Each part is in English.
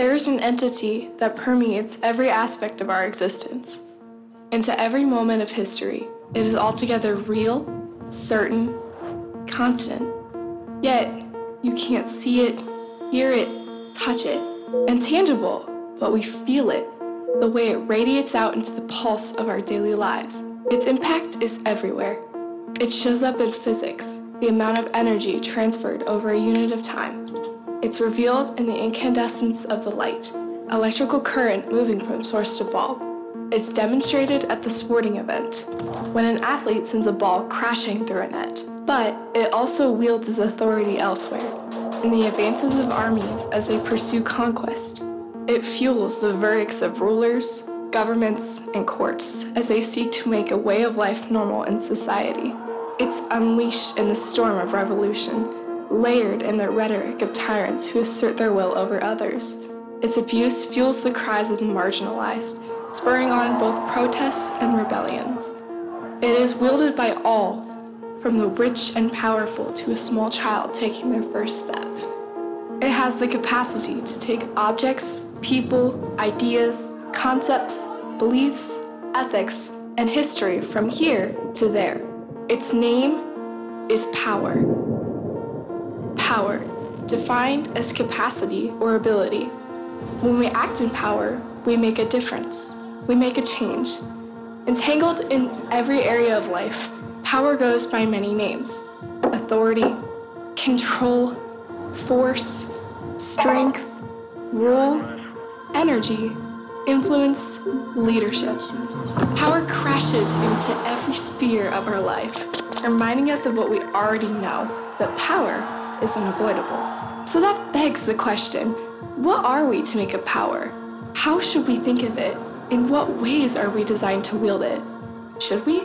There is an entity that permeates every aspect of our existence. Into every moment of history, it is altogether real, certain, constant. Yet, you can't see it, hear it, touch it, and tangible, but we feel it, the way it radiates out into the pulse of our daily lives. Its impact is everywhere. It shows up in physics, the amount of energy transferred over a unit of time. It's revealed in the incandescence of the light, electrical current moving from source to bulb. It's demonstrated at the sporting event, when an athlete sends a ball crashing through a net. But it also wields its authority elsewhere, in the advances of armies as they pursue conquest. It fuels the verdicts of rulers, governments, and courts as they seek to make a way of life normal in society. It's unleashed in the storm of revolution, layered in the rhetoric of tyrants who assert their will over others. Its abuse fuels the cries of the marginalized, spurring on both protests and rebellions. It is wielded by all, from the rich and powerful to a small child taking their first step. It has the capacity to take objects, people, ideas, concepts, beliefs, ethics, and history from here to there. Its name is power. Power, defined as capacity or ability. When we act in power, we make a difference. We make a change. Entangled in every area of life, power goes by many names authority, control, force, strength, rule, energy, influence, leadership. Power crashes into every sphere of our life, reminding us of what we already know that power is unavoidable. So that begs the question what are we to make of power? How should we think of it? In what ways are we designed to wield it? Should we?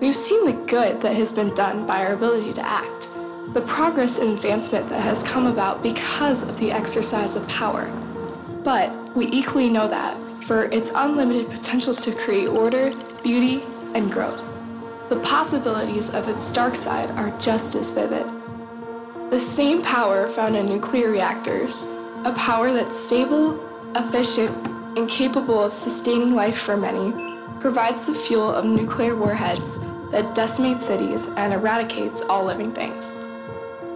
We've seen the good that has been done by our ability to act, the progress and advancement that has come about because of the exercise of power. But we equally know that for its unlimited potential to create order, beauty, and growth. The possibilities of its dark side are just as vivid. The same power found in nuclear reactors, a power that's stable, efficient, and capable of sustaining life for many, provides the fuel of nuclear warheads that decimate cities and eradicates all living things.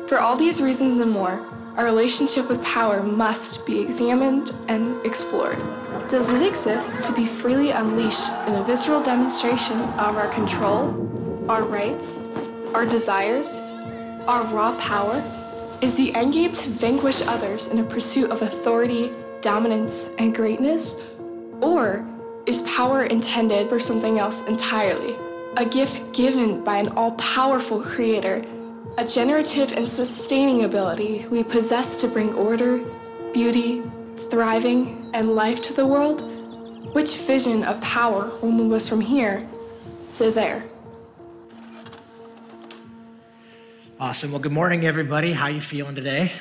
For all these reasons and more, our relationship with power must be examined and explored. Does it exist to be freely unleashed in a visceral demonstration of our control, our rights, our desires, our raw power? Is the endgame to vanquish others in a pursuit of authority, dominance, and greatness? Or is power intended for something else entirely? A gift given by an all powerful creator a generative and sustaining ability we possess to bring order, beauty, thriving, and life to the world? Which vision of power will move us from here to there? Awesome. Well, good morning, everybody. How you feeling today?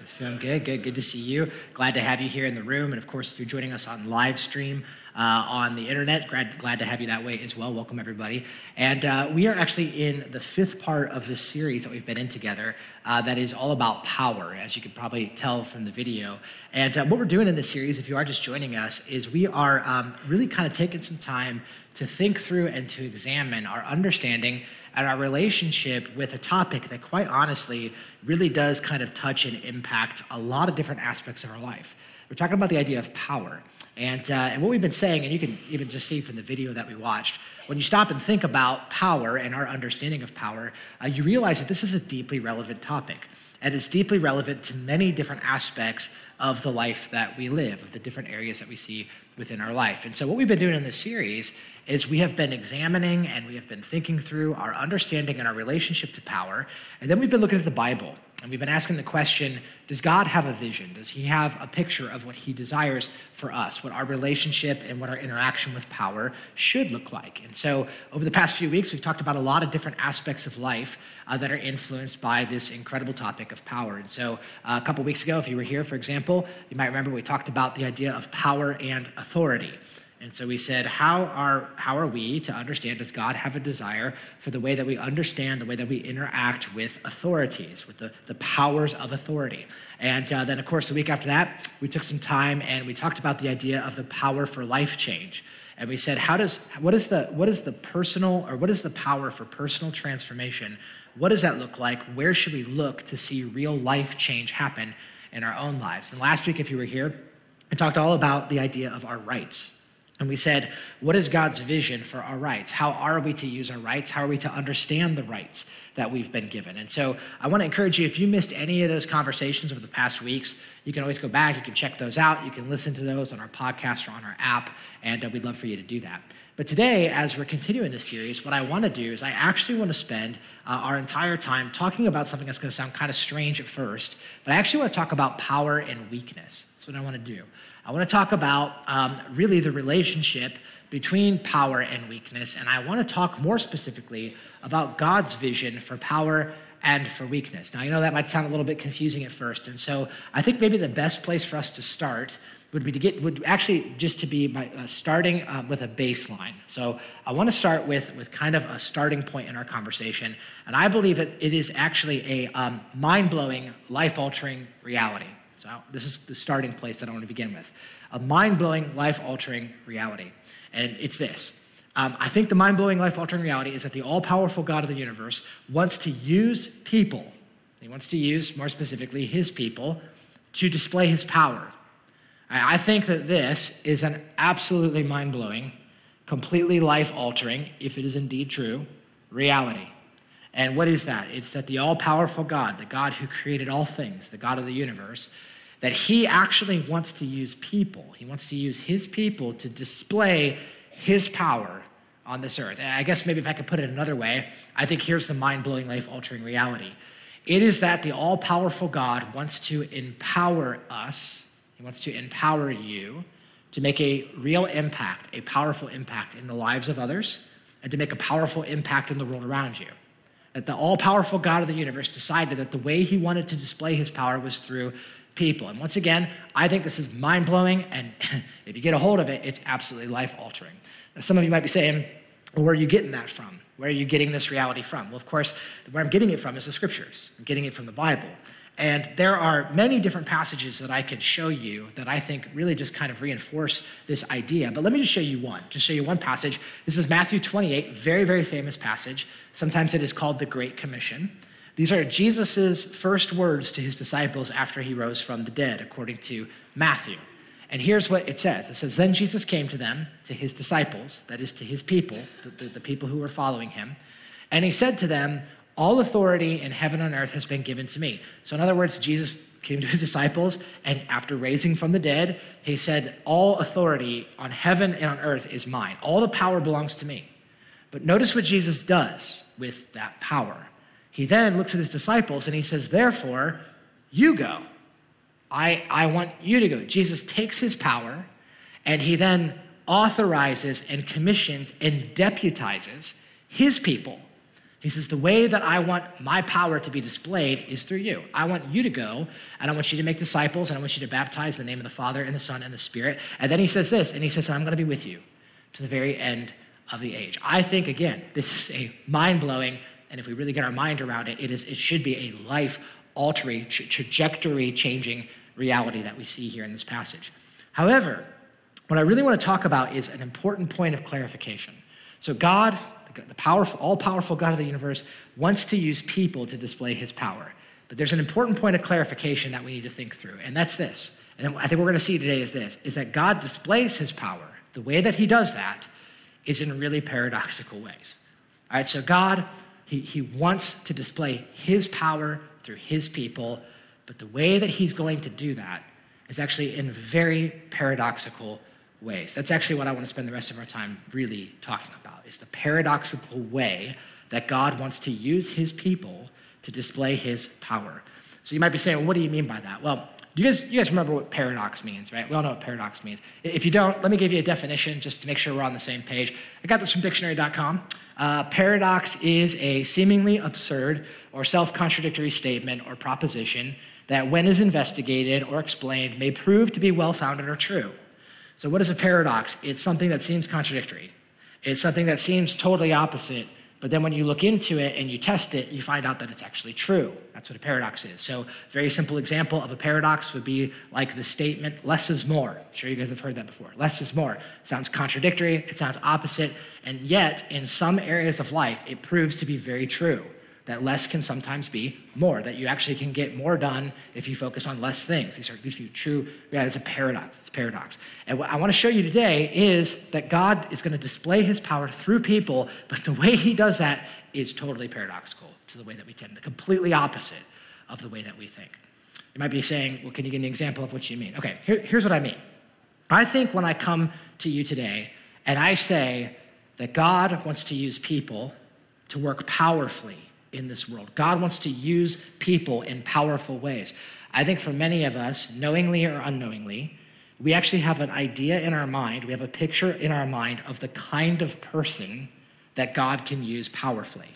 It's feeling good. Good. Good to see you. Glad to have you here in the room, and of course, if you're joining us on live stream, uh, on the internet. Glad, glad to have you that way as well. Welcome, everybody. And uh, we are actually in the fifth part of this series that we've been in together uh, that is all about power, as you can probably tell from the video. And uh, what we're doing in this series, if you are just joining us, is we are um, really kind of taking some time to think through and to examine our understanding and our relationship with a topic that, quite honestly, really does kind of touch and impact a lot of different aspects of our life. We're talking about the idea of power. And, uh, and what we've been saying, and you can even just see from the video that we watched, when you stop and think about power and our understanding of power, uh, you realize that this is a deeply relevant topic. And it's deeply relevant to many different aspects of the life that we live, of the different areas that we see within our life. And so, what we've been doing in this series is we have been examining and we have been thinking through our understanding and our relationship to power. And then we've been looking at the Bible and we've been asking the question Does God have a vision? Does He have a picture of what He desires for us, what our relationship and what our interaction with power should look like? And so, over the past few weeks, we've talked about a lot of different aspects of life uh, that are influenced by this incredible topic of power. And so, uh, a couple weeks ago, if you were here, for example, you might remember we talked about the idea of power and authority. And so we said, how are, how are we to understand? Does God have a desire for the way that we understand, the way that we interact with authorities, with the, the powers of authority? And uh, then, of course, the week after that, we took some time and we talked about the idea of the power for life change. And we said, how does, what, is the, what is the personal, or what is the power for personal transformation? What does that look like? Where should we look to see real life change happen in our own lives? And last week, if you were here, I talked all about the idea of our rights and we said, what is God's vision for our rights? How are we to use our rights? How are we to understand the rights that we've been given? And so I want to encourage you if you missed any of those conversations over the past weeks, you can always go back, you can check those out, you can listen to those on our podcast or on our app, and uh, we'd love for you to do that. But today, as we're continuing this series, what I want to do is I actually want to spend uh, our entire time talking about something that's going to sound kind of strange at first, but I actually want to talk about power and weakness. That's what I want to do. I want to talk about um, really the relationship between power and weakness, and I want to talk more specifically about God's vision for power and for weakness. Now, I know that might sound a little bit confusing at first, and so I think maybe the best place for us to start would be to get would actually just to be by uh, starting uh, with a baseline. So I want to start with with kind of a starting point in our conversation, and I believe it, it is actually a um, mind blowing, life altering reality. So this is the starting place that I want to begin with. A mind-blowing, life-altering reality. And it's this. Um, I think the mind-blowing, life-altering reality is that the all-powerful God of the universe wants to use people. He wants to use, more specifically, his people to display his power. I think that this is an absolutely mind-blowing, completely life-altering, if it is indeed true, reality. And what is that? It's that the all powerful God, the God who created all things, the God of the universe, that he actually wants to use people. He wants to use his people to display his power on this earth. And I guess maybe if I could put it another way, I think here's the mind blowing, life altering reality it is that the all powerful God wants to empower us, he wants to empower you to make a real impact, a powerful impact in the lives of others, and to make a powerful impact in the world around you. That the all powerful God of the universe decided that the way he wanted to display his power was through people. And once again, I think this is mind blowing. And if you get a hold of it, it's absolutely life altering. Some of you might be saying, well, where are you getting that from? Where are you getting this reality from? Well, of course, where I'm getting it from is the scriptures. I'm getting it from the Bible. And there are many different passages that I could show you that I think really just kind of reinforce this idea. But let me just show you one. Just show you one passage. This is Matthew 28, very, very famous passage. Sometimes it is called the Great Commission. These are Jesus' first words to his disciples after he rose from the dead, according to Matthew. And here's what it says it says, Then Jesus came to them, to his disciples, that is, to his people, the, the, people who were following him, and he said to them, All authority in heaven and earth has been given to me. So, in other words, Jesus came to his disciples, and after raising from the dead, he said, All authority on heaven and on earth is mine. All the power belongs to me. But notice what Jesus does with that power. He then looks at his disciples and he says, Therefore, you go. I, I want you to go. Jesus takes his power and he then authorizes and commissions and deputizes his people. He says, The way that I want my power to be displayed is through you. I want you to go, and I want you to make disciples, and I want you to baptize in the name of the Father, and the Son, and the Spirit. And then he says this, and he says, I'm going to be with you to the very end of the age. I think, again, this is a mind blowing, and if we really get our mind around it, it, is, it should be a life altering, tra- trajectory changing reality that we see here in this passage. However, what I really want to talk about is an important point of clarification. So, God, the powerful, all powerful God of the universe, wants to use people to display his power. But there's an important point of clarification that we need to think through, and that's this. And I think we're going to see today is this is that God displays his power. The way that he does that is in really paradoxical ways. All right, so God he, he wants to display his power through his people, but the way that he's going to do that is actually in very paradoxical ways. That's actually what I want to spend the rest of our time really talking about is the paradoxical way that God wants to use his people to display his power. So you might be saying, well, what do you mean by that? Well, you guys, you guys remember what paradox means, right? We all know what paradox means. If you don't, let me give you a definition just to make sure we're on the same page. I got this from dictionary.com. Uh, paradox is a seemingly absurd or self contradictory statement or proposition that, when is investigated or explained, may prove to be well founded or true. So, what is a paradox? It's something that seems contradictory, it's something that seems totally opposite but then when you look into it and you test it, you find out that it's actually true. That's what a paradox is. So, very simple example of a paradox would be like the statement, less is more. I'm sure you guys have heard that before. Less is more. It sounds contradictory, it sounds opposite, and yet in some areas of life, it proves to be very true that less can sometimes be more, that you actually can get more done if you focus on less things. These are, these are true, yeah, it's a paradox, it's a paradox. And what I want to show you today is that God is going to display his power through people, but the way he does that is totally paradoxical to the way that we tend, the completely opposite of the way that we think. You might be saying, well, can you give me an example of what you mean? Okay, here, here's what I mean. I think when I come to you today and I say that God wants to use people to work powerfully in this world. God wants to use people in powerful ways. I think for many of us, knowingly or unknowingly, we actually have an idea in our mind, we have a picture in our mind of the kind of person that God can use powerfully.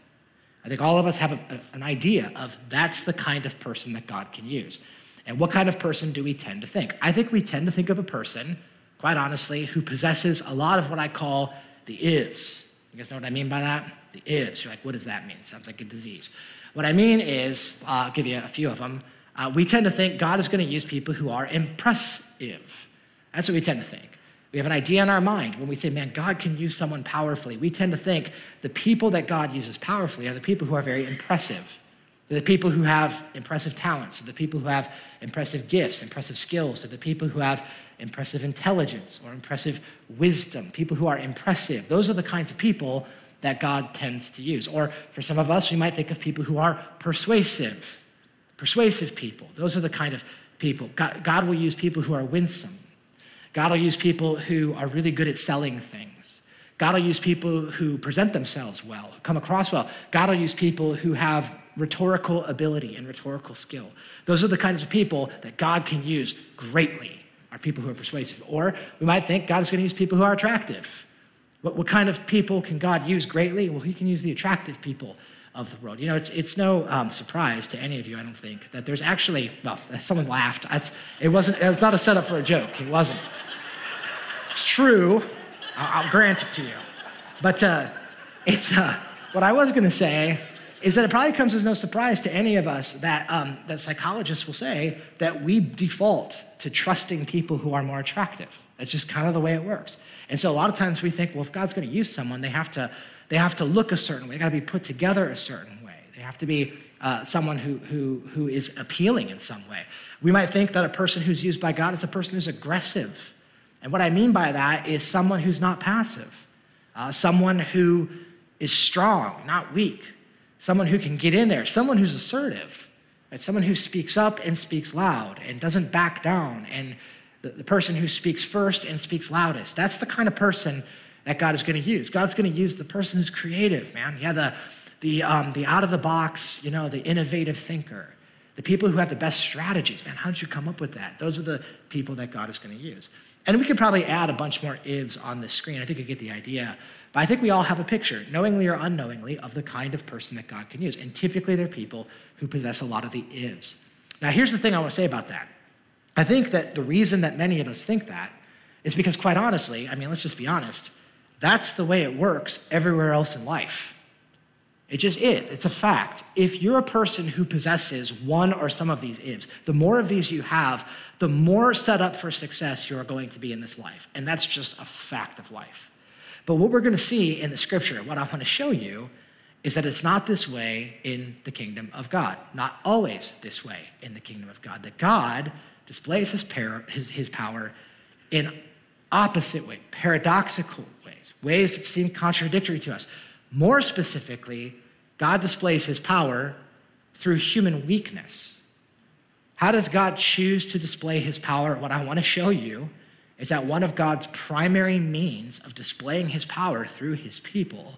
I think all of us have a, an idea of that's the kind of person that God can use. And what kind of person do we tend to think? I think we tend to think of a person, quite honestly, who possesses a lot of what I call the ives. You guys know what I mean by that? The. You're like, what does that mean? Sounds like a disease. What I mean is, I'll give you a few of them. Uh, we tend to think God is going to use people who are impressive. That's what we tend to think. We have an idea in our mind when we say, man, God can use someone powerfully. We tend to think the people that God uses powerfully are the people who are very impressive. The people who have impressive talents, the people who have impressive gifts, impressive skills, the people who have impressive intelligence or impressive wisdom, people who are impressive. Those are the kinds of people that God tends to use. Or for some of us, we might think of people who are persuasive, persuasive people. Those are the kind of people. God, God will use people who are winsome. God will use people who are really good at selling things. God will use people who present themselves well, come across well. God will use people who have rhetorical ability and rhetorical skill. Those are the kinds of people that God can use greatly, are people who are persuasive. Or we might think God is going to use people who are attractive. What, what kind of people can God use greatly? Well, He can use the attractive people of the world. You know, it's, it's no um, surprise to any of you, I don't think, that there's actually, well, someone laughed. It's, it, wasn't, it was not a setup for a joke. It wasn't. It's true. I'll, I'll grant it to you. But uh, it's, uh, what I was going to say is that it probably comes as no surprise to any of us that, um, that psychologists will say that we default to trusting people who are more attractive. That's just kind of the way it works. And so a lot of times we think, well, if God's going to use someone, they have to, they have to look a certain way. They got to be put together a certain way. They have to be uh, someone who, who, who is appealing in some way. We might think that a person who's used by God is a person who's aggressive. And what I mean by that is someone who's not passive, uh, someone who is strong, not weak, someone who can get in there, someone who's assertive, someone who speaks up and speaks loud and doesn't back down and the, the person who speaks first and speaks loudest. That's the kind of person that God is going to use. God's going to use the person who's creative, man. Yeah, the, the, um, the out of the box, you know, the innovative thinker, the people who have the best strategies. Man, how did you come up with that? Those are the people that God is going to use. And we could probably add a bunch more ives on the screen. I think you get the idea. But I think we all have a picture, knowingly or unknowingly, of the kind of person that God can use. And typically they're people who possess a lot of the ives. Now, here's the thing I want to say about that I think that the reason that many of us think that is because, quite honestly, I mean, let's just be honest, that's the way it works everywhere else in life. It just is. It's a fact. If you're a person who possesses one or some of these ives, the more of these you have, the more set up for success you're going to be in this life. And that's just a fact of life. But what we're going to see in the scripture, what I want to show you, is that it's not this way in the kingdom of God. Not always this way in the kingdom of God. That God displays his, power, his, his power in opposite ways, paradoxical ways, ways that seem contradictory to us. More specifically, God displays his power through human weakness. How does God choose to display his power? What I want to show you is that one of God's primary means of displaying his power through his people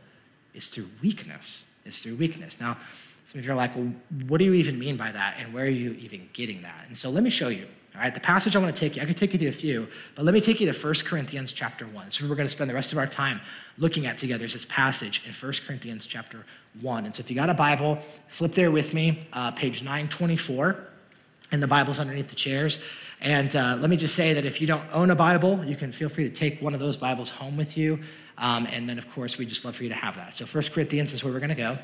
is through weakness. Is through weakness. Now, some of you are like, well, what do you even mean by that? And where are you even getting that? And so let me show you. All right, the passage I want to take you, I could take you to a few, but let me take you to 1 Corinthians chapter 1. So we're going to spend the rest of our time looking at together is this passage in 1 Corinthians chapter 1. And so if you got a Bible, flip there with me, uh, page 924. and the Bible's underneath the chairs. And uh, let me just say that if you don't own a Bible, you can feel free to take one of those Bibles home with you. Um, and then, of course, we just love for you to have that. So, 1 Corinthians is where we're going to go.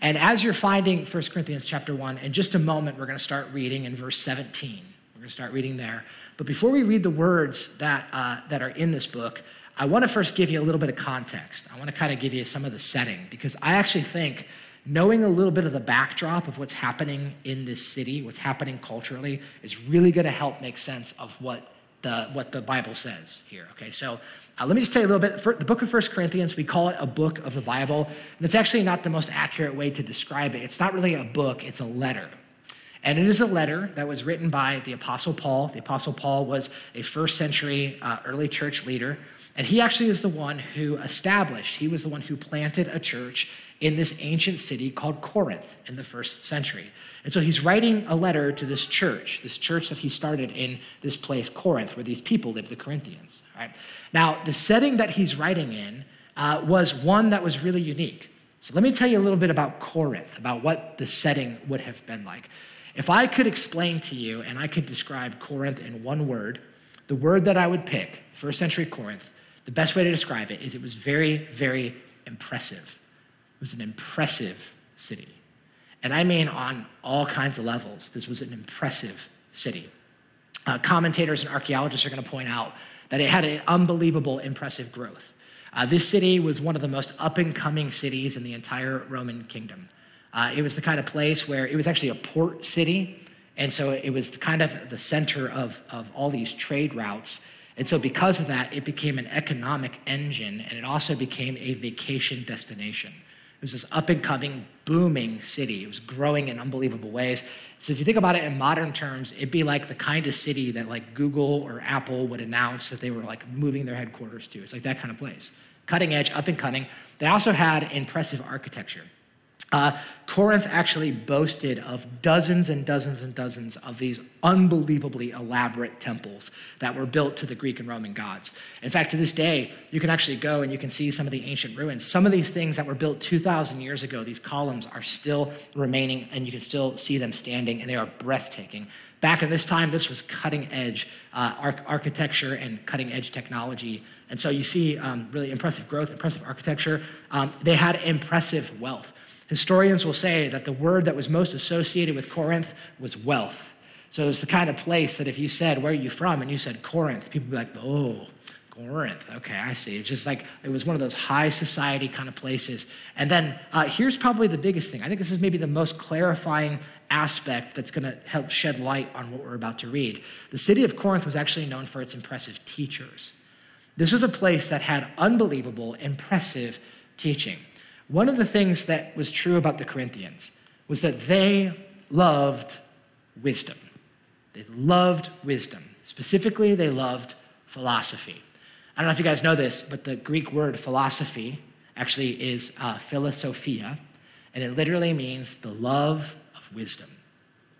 And as you're finding 1 Corinthians chapter 1, in just a moment, we're going to start reading in verse 17. We're going to start reading there. But before we read the words that, uh, that are in this book, I want to first give you a little bit of context. I want to kind of give you some of the setting because I actually think knowing a little bit of the backdrop of what's happening in this city, what's happening culturally, is really going to help make sense of what the, what the Bible says here. Okay, so uh, let me just tell you a little bit. For the book of First Corinthians, we call it a book of the Bible. And it's actually not the most accurate way to describe it. It's not really a book, it's a letter. And it is a letter that was written by the Apostle Paul. The Apostle Paul was a first century uh, early church leader. And he actually is the one who established, he was the one who planted a church in this ancient city called Corinth in the first century. And so he's writing a letter to this church, this church that he started in this place, Corinth, where these people lived, the Corinthians. Right? Now, the setting that he's writing in uh, was one that was really unique. So let me tell you a little bit about Corinth, about what the setting would have been like. If I could explain to you and I could describe Corinth in one word, the word that I would pick, first century Corinth, the best way to describe it is it was very, very impressive. It was an impressive city. And I mean on all kinds of levels. This was an impressive city. Uh, commentators and archaeologists are going to point out that it had an unbelievable, impressive growth. Uh, this city was one of the most up and coming cities in the entire Roman kingdom. Uh, it was the kind of place where it was actually a port city, and so it was kind of the center of, of all these trade routes. And so, because of that, it became an economic engine, and it also became a vacation destination. It was this up and coming, booming city. It was growing in unbelievable ways. So if you think about it in modern terms, it'd be like the kind of city that like Google or Apple would announce that they were like moving their headquarters to. It's like that kind of place. Cutting edge, up and coming. They also had impressive architecture. Uh, Corinth actually boasted of dozens and dozens and dozens of these unbelievably elaborate temples that were built to the Greek and Roman gods. In fact, to this day, you can actually go and you can see some of the ancient ruins. Some of these things that were built 2,000 years ago, these columns are still remaining and you can still see them standing and they are breathtaking. Back in this time, this was cutting edge uh, arch- architecture and cutting edge technology. And so you see um, really impressive growth, impressive architecture. Um, they had impressive wealth. Historians will say that the word that was most associated with Corinth was wealth. So it was the kind of place that if you said, Where are you from? and you said Corinth, people would be like, Oh, Corinth. Okay, I see. It's just like it was one of those high society kind of places. And then uh, here's probably the biggest thing. I think this is maybe the most clarifying aspect that's going to help shed light on what we're about to read. The city of Corinth was actually known for its impressive teachers. This was a place that had unbelievable, impressive teaching. One of the things that was true about the Corinthians was that they loved wisdom. They loved wisdom. Specifically, they loved philosophy. I don't know if you guys know this, but the Greek word philosophy actually is uh, philosophia, and it literally means the love of wisdom.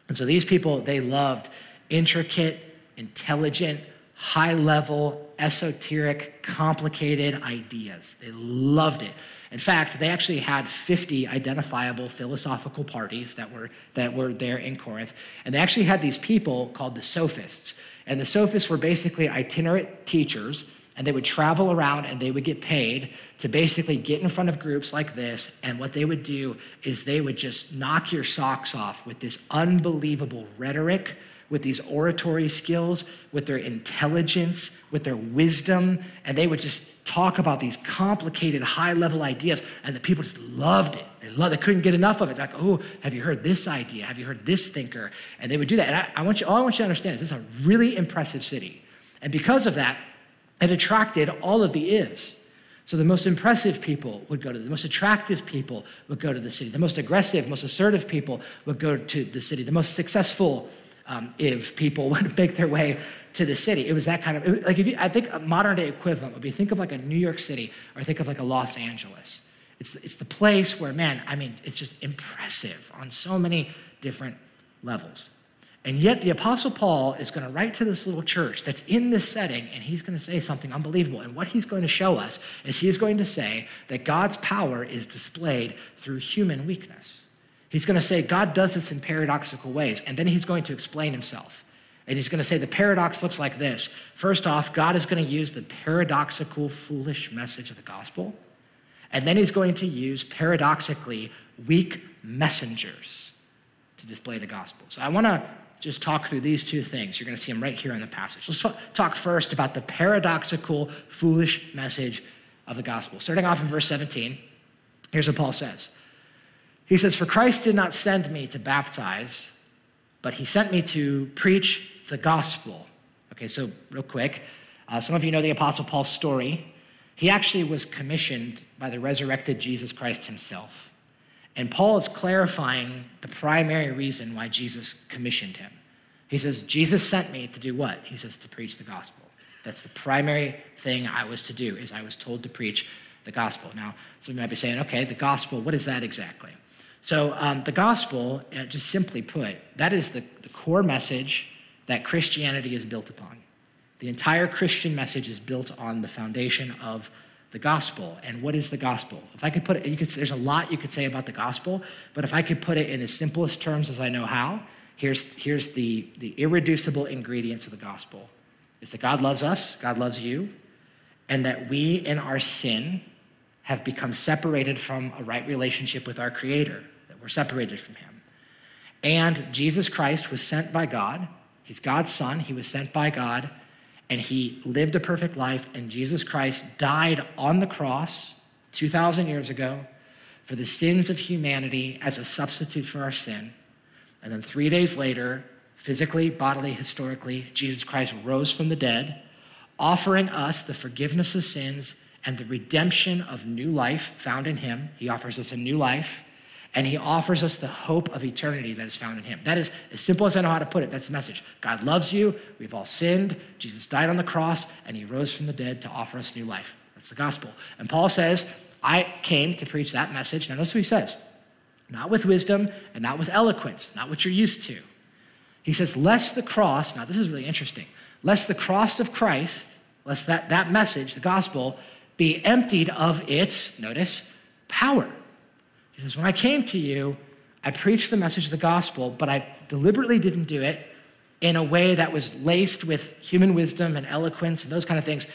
And so these people, they loved intricate, intelligent, high level, esoteric, complicated ideas. They loved it. In fact, they actually had 50 identifiable philosophical parties that were, that were there in Corinth. And they actually had these people called the sophists. And the sophists were basically itinerant teachers, and they would travel around and they would get paid to basically get in front of groups like this. And what they would do is they would just knock your socks off with this unbelievable rhetoric with these oratory skills, with their intelligence, with their wisdom, and they would just talk about these complicated, high level ideas, and the people just loved it. They loved. They couldn't get enough of it. Like, oh, have you heard this idea? Have you heard this thinker? And they would do that. And I, I want you, all I want you to understand is this is a really impressive city, and because of that, it attracted all of the ives. So the most impressive people would go to the most attractive people would go to the city. The most aggressive, most assertive people would go to the city. The most successful um, if people would make their way to the city. It was that kind of, like if you, I think a modern day equivalent would be think of like a New York City or think of like a Los Angeles. It's, it's the place where, man, I mean, it's just impressive on so many different levels. And yet, the Apostle Paul is going to write to this little church that's in this setting, and he's going to say something unbelievable. And what he's going to show us is he is going to say that God's power is displayed through human weakness. He's going to say God does this in paradoxical ways, and then he's going to explain himself. And he's going to say the paradox looks like this. First off, God is going to use the paradoxical, foolish message of the gospel. And then he's going to use paradoxically weak messengers to display the gospel. So I want to just talk through these two things. You're going to see them right here in the passage. Let's talk first about the paradoxical, foolish message of the gospel. Starting off in verse 17, here's what Paul says He says, For Christ did not send me to baptize, but he sent me to preach the gospel. Okay, so real quick, uh, some of you know the Apostle Paul's story. He actually was commissioned by the resurrected Jesus Christ himself. And Paul is clarifying the primary reason why Jesus commissioned him. He says, Jesus sent me to do what? He says, to preach the gospel. That's the primary thing I was to do, is I was told to preach the gospel. Now, some of you might be saying, okay, the gospel, what is that exactly? So um, the gospel, uh, just simply put, that is the, the core message that Christianity is built upon. The entire Christian message is built on the foundation of the gospel. And what is the gospel? If I could put it, you could, there's a lot you could say about the gospel, but if I could put it in as simplest terms as I know how, here's, here's the, the irreducible ingredients of the gospel. Is that God loves us, God loves you, and that we in our sin have become separated from a right relationship with our Creator, that we're separated from Him. And Jesus Christ was sent by God. He's God's Son. He was sent by God and he lived a perfect life, and Jesus Christ died on the cross 2,000 years ago for the sins of humanity as a substitute for our sin. And then three days later, physically, bodily, historically, Jesus Christ rose from the dead, offering us the forgiveness of sins and the redemption of new life found in him. He offers us a new life and he offers us the hope of eternity that is found in him. That is as simple as I know how to put it. That's the message. God loves you. We've all sinned. Jesus died on the cross, and he rose from the dead to offer us new life. That's the gospel. And Paul says, I came to preach that message. Now, notice what he says not with wisdom and not with eloquence, not what you're used to. He says, lest the cross, now this is really interesting, lest the cross of Christ, lest that, that message, the gospel, be emptied of its, notice, power. He says, When I came to you, I preached the message of the gospel, but I deliberately didn't do it in a way that was laced with human wisdom and eloquence and those kind of things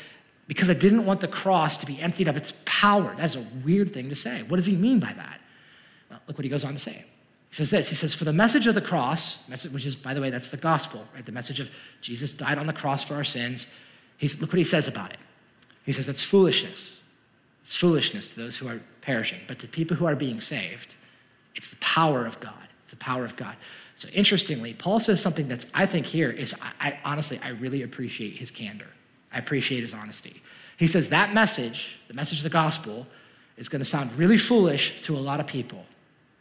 because I didn't want the cross to be emptied of its power. That is a weird thing to say. What does he mean by that? Well, look what he goes on to say. He says this He says, For the message of the cross, which is, by the way, that's the gospel, right? The message of Jesus died on the cross for our sins. He's, look what he says about it. He says, That's foolishness. It's foolishness to those who are perishing, but to people who are being saved, it's the power of God. It's the power of God. So interestingly, Paul says something that's I think here is I, I honestly I really appreciate his candor. I appreciate his honesty. He says that message, the message of the gospel, is going to sound really foolish to a lot of people.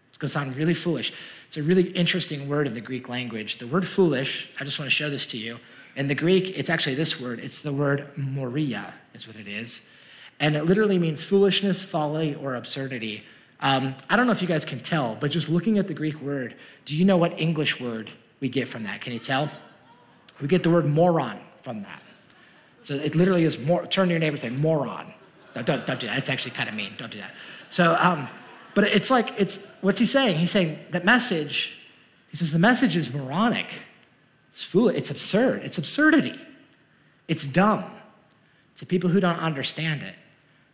It's going to sound really foolish. It's a really interesting word in the Greek language. The word foolish, I just want to show this to you. In the Greek, it's actually this word. It's the word moria, is what it is and it literally means foolishness, folly, or absurdity. Um, I don't know if you guys can tell, but just looking at the Greek word, do you know what English word we get from that? Can you tell? We get the word moron from that. So it literally is more, turn to your neighbor and say, moron. don't, don't do that. It's actually kind of mean. Don't do that. So, um, but it's like, it's, what's he saying? He's saying that message, he says the message is moronic. It's foolish. It's absurd. It's absurdity. It's dumb to people who don't understand it.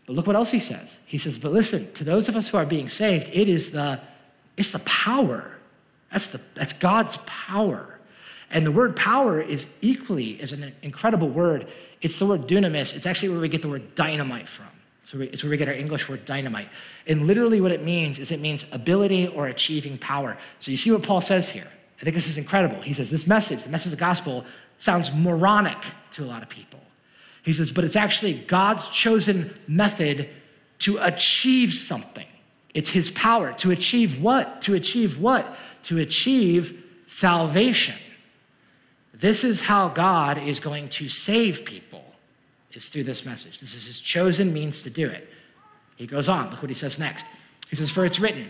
But look what else he says. He says, But listen, to those of us who are being saved, it is the, it's the power. That's, the, that's God's power. And the word power is equally is an incredible word. It's the word dunamis. It's actually where we get the word dynamite from. So it's where we get our English word dynamite. And literally what it means is it means ability or achieving power. So you see what Paul says here. I think this is incredible. He says this message, the message of the gospel, sounds moronic to a lot of people. He says, but it's actually God's chosen method to achieve something. It's his power. To achieve what? To achieve what? To achieve salvation. This is how God is going to save people, is through this message. This is his chosen means to do it. He goes on, look what he says next. He says, For it's written,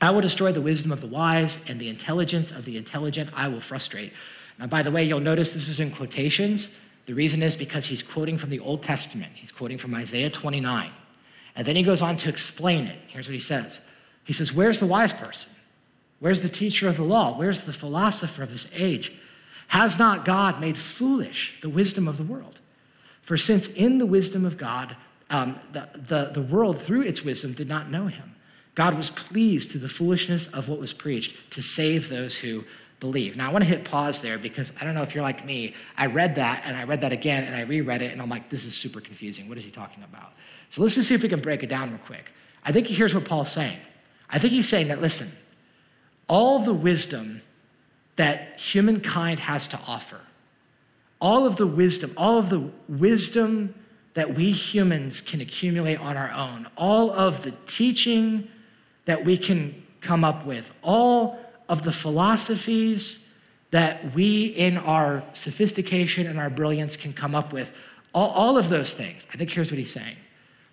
I will destroy the wisdom of the wise, and the intelligence of the intelligent I will frustrate. Now, by the way, you'll notice this is in quotations. The reason is because he's quoting from the Old Testament. He's quoting from Isaiah 29. And then he goes on to explain it. Here's what he says He says, Where's the wise person? Where's the teacher of the law? Where's the philosopher of this age? Has not God made foolish the wisdom of the world? For since in the wisdom of God, um, the, the, the world through its wisdom did not know him, God was pleased to the foolishness of what was preached to save those who believe. Now, I want to hit pause there because I don't know if you're like me. I read that and I read that again and I reread it and I'm like, this is super confusing. What is he talking about? So let's just see if we can break it down real quick. I think here's what Paul's saying. I think he's saying that, listen, all the wisdom that humankind has to offer, all of the wisdom, all of the wisdom that we humans can accumulate on our own, all of the teaching that we can come up with, all of the philosophies that we, in our sophistication and our brilliance, can come up with, all, all of those things. I think here's what he's saying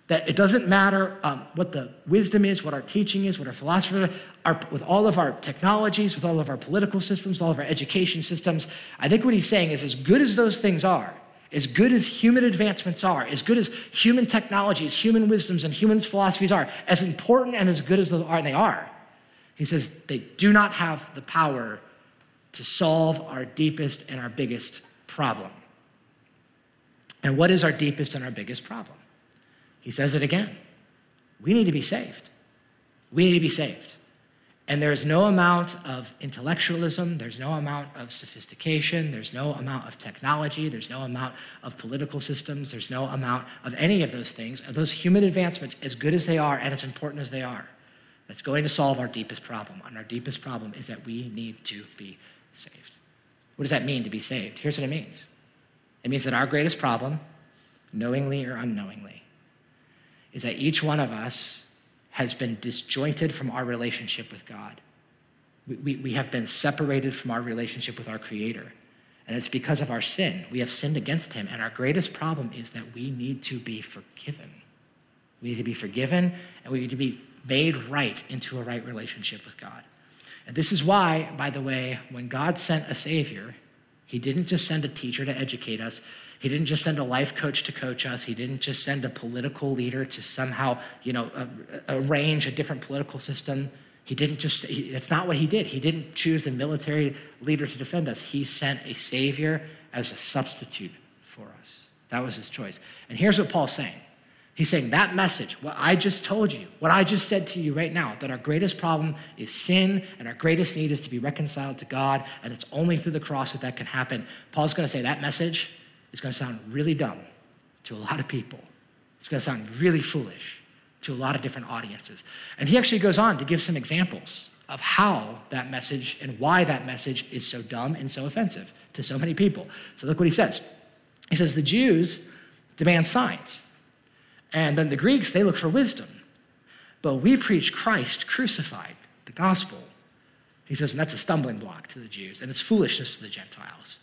that it doesn't matter um, what the wisdom is, what our teaching is, what our philosophy are, with all of our technologies, with all of our political systems, all of our education systems. I think what he's saying is as good as those things are, as good as human advancements are, as good as human technologies, human wisdoms, and human philosophies are, as important and as good as they are, he says they do not have the power to solve our deepest and our biggest problem. And what is our deepest and our biggest problem? He says it again. We need to be saved. We need to be saved. And there's no amount of intellectualism, there's no amount of sophistication, there's no amount of technology, there's no amount of political systems, there's no amount of any of those things, those human advancements, as good as they are and as important as they are, that's going to solve our deepest problem. And our deepest problem is that we need to be saved. What does that mean to be saved? Here's what it means it means that our greatest problem, knowingly or unknowingly, is that each one of us has been disjointed from our relationship with God. We, we, we have been separated from our relationship with our Creator. And it's because of our sin. We have sinned against Him. And our greatest problem is that we need to be forgiven. We need to be forgiven and we need to be made right into a right relationship with God. And this is why, by the way, when God sent a Savior, He didn't just send a teacher to educate us, He didn't just send a life coach to coach us, He didn't just send a political leader to somehow, you know, arrange a different political system. He didn't just, he, that's not what He did. He didn't choose a military leader to defend us. He sent a Savior as a substitute for us. That was His choice. And here's what Paul's saying He's saying that message, what I just told you, what I just said to you right now, that our greatest problem is sin and our greatest need is to be reconciled to God, and it's only through the cross that that can happen. Paul's going to say that message is going to sound really dumb to a lot of people. It's going to sound really foolish to a lot of different audiences. And he actually goes on to give some examples of how that message and why that message is so dumb and so offensive to so many people. So look what he says. He says, The Jews demand signs and then the Greeks, they look for wisdom. But we preach Christ crucified, the gospel. He says, and that's a stumbling block to the Jews, and it's foolishness to the Gentiles.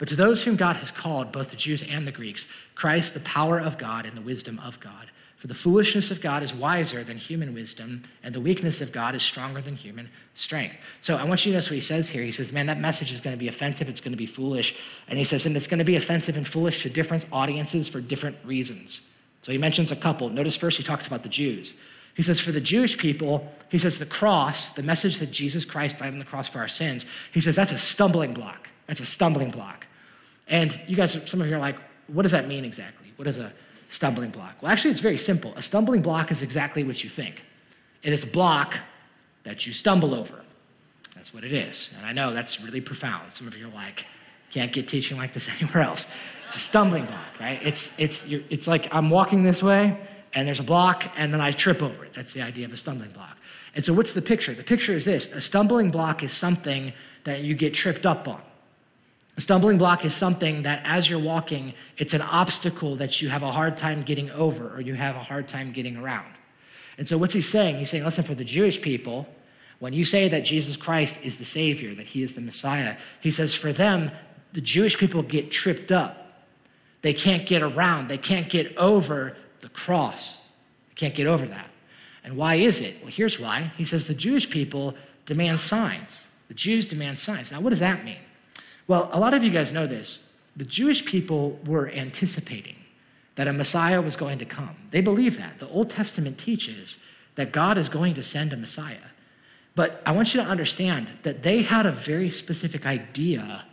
But to those whom God has called, both the Jews and the Greeks, Christ, the power of God and the wisdom of God. For the foolishness of God is wiser than human wisdom, and the weakness of God is stronger than human strength. So I want you to notice what he says here. He says, Man, that message is going to be offensive, it's going to be foolish. And he says, And it's going to be offensive and foolish to different audiences for different reasons. So he mentions a couple. Notice first he talks about the Jews. He says, for the Jewish people, he says the cross, the message that Jesus Christ died on the cross for our sins, he says that's a stumbling block. That's a stumbling block. And you guys, some of you are like, what does that mean exactly? What is a stumbling block? Well, actually, it's very simple. A stumbling block is exactly what you think it is a block that you stumble over. That's what it is. And I know that's really profound. Some of you are like, can't get teaching like this anywhere else. It's a stumbling block, right? It's, it's, it's like I'm walking this way and there's a block and then I trip over it. That's the idea of a stumbling block. And so, what's the picture? The picture is this a stumbling block is something that you get tripped up on. A stumbling block is something that as you're walking, it's an obstacle that you have a hard time getting over or you have a hard time getting around. And so, what's he saying? He's saying, listen, for the Jewish people, when you say that Jesus Christ is the Savior, that he is the Messiah, he says, for them, the Jewish people get tripped up they can't get around, they can't get over the cross. They can't get over that. And why is it? Well, here's why. He says the Jewish people demand signs. The Jews demand signs. Now, what does that mean? Well, a lot of you guys know this. The Jewish people were anticipating that a Messiah was going to come. They believe that. The Old Testament teaches that God is going to send a Messiah. But I want you to understand that they had a very specific idea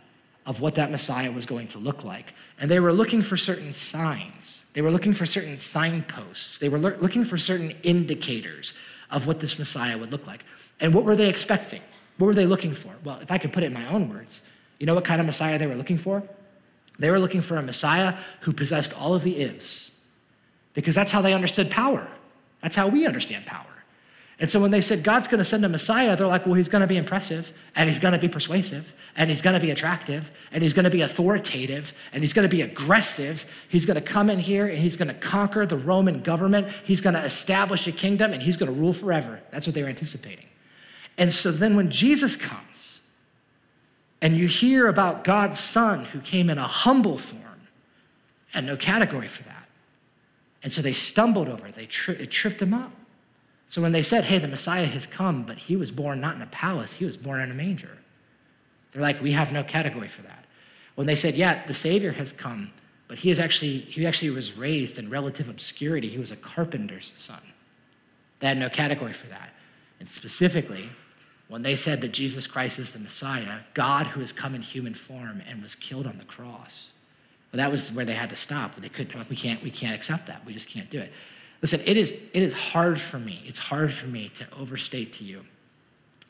of what that Messiah was going to look like. And they were looking for certain signs, they were looking for certain signposts, they were looking for certain indicators of what this Messiah would look like. And what were they expecting? What were they looking for? Well, if I could put it in my own words, you know what kind of Messiah they were looking for? They were looking for a Messiah who possessed all of the ives, because that's how they understood power. That's how we understand power. And so when they said God's going to send a Messiah, they're like, well, he's going to be impressive, and he's going to be persuasive, and he's going to be attractive, and he's going to be authoritative, and he's going to be aggressive. He's going to come in here and he's going to conquer the Roman government. He's going to establish a kingdom, and he's going to rule forever. That's what they were anticipating. And so then when Jesus comes, and you hear about God's Son who came in a humble form, and no category for that. And so they stumbled over it, they tri- it tripped them up. So when they said, hey, the Messiah has come, but he was born not in a palace, he was born in a manger, they're like, we have no category for that. When they said, yeah, the Savior has come, but he is actually, he actually was raised in relative obscurity. He was a carpenter's son. They had no category for that. And specifically, when they said that Jesus Christ is the Messiah, God who has come in human form and was killed on the cross. Well, that was where they had to stop. They could, we can't, we can't accept that. We just can't do it. Listen, it is, it is hard for me, it's hard for me to overstate to you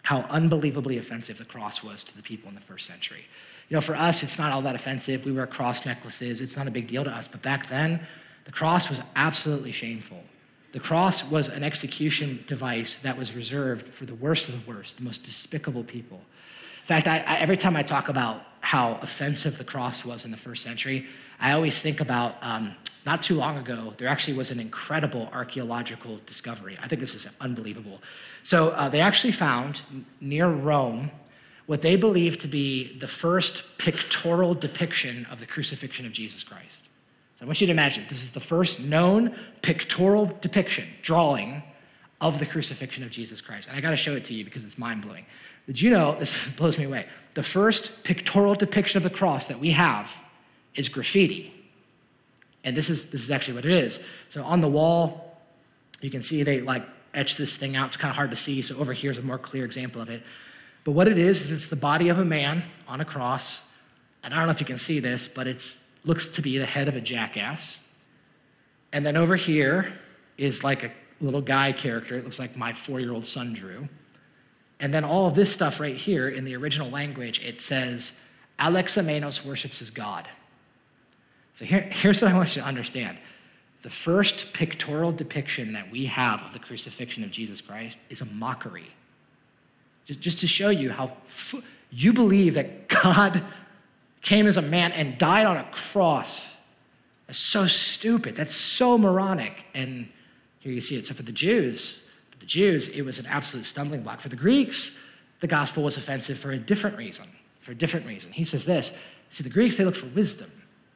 how unbelievably offensive the cross was to the people in the first century. You know, for us, it's not all that offensive. We wear cross necklaces, it's not a big deal to us. But back then, the cross was absolutely shameful. The cross was an execution device that was reserved for the worst of the worst, the most despicable people. In fact, I, I, every time I talk about how offensive the cross was in the first century, I always think about um, not too long ago, there actually was an incredible archaeological discovery. I think this is unbelievable. So uh, they actually found near Rome what they believe to be the first pictorial depiction of the crucifixion of Jesus Christ. So I want you to imagine this is the first known pictorial depiction, drawing of the crucifixion of Jesus Christ. And I got to show it to you because it's mind blowing. Did you know, this blows me away, the first pictorial depiction of the cross that we have is graffiti. And this is, this is actually what it is. So on the wall, you can see they like etch this thing out. It's kind of hard to see. So over here is a more clear example of it. But what it is, is it's the body of a man on a cross. And I don't know if you can see this, but it looks to be the head of a jackass. And then over here is like a little guy character. It looks like my four year old son drew. And then all of this stuff right here in the original language, it says, Alexamenos worships his God. So here, here's what I want you to understand. The first pictorial depiction that we have of the crucifixion of Jesus Christ is a mockery. Just, just to show you how f- you believe that God came as a man and died on a cross. That's so stupid. That's so moronic. And here you see it. So for the Jews, for the Jews, it was an absolute stumbling block. For the Greeks, the gospel was offensive for a different reason. For a different reason. He says this. See, the Greeks, they look for wisdom.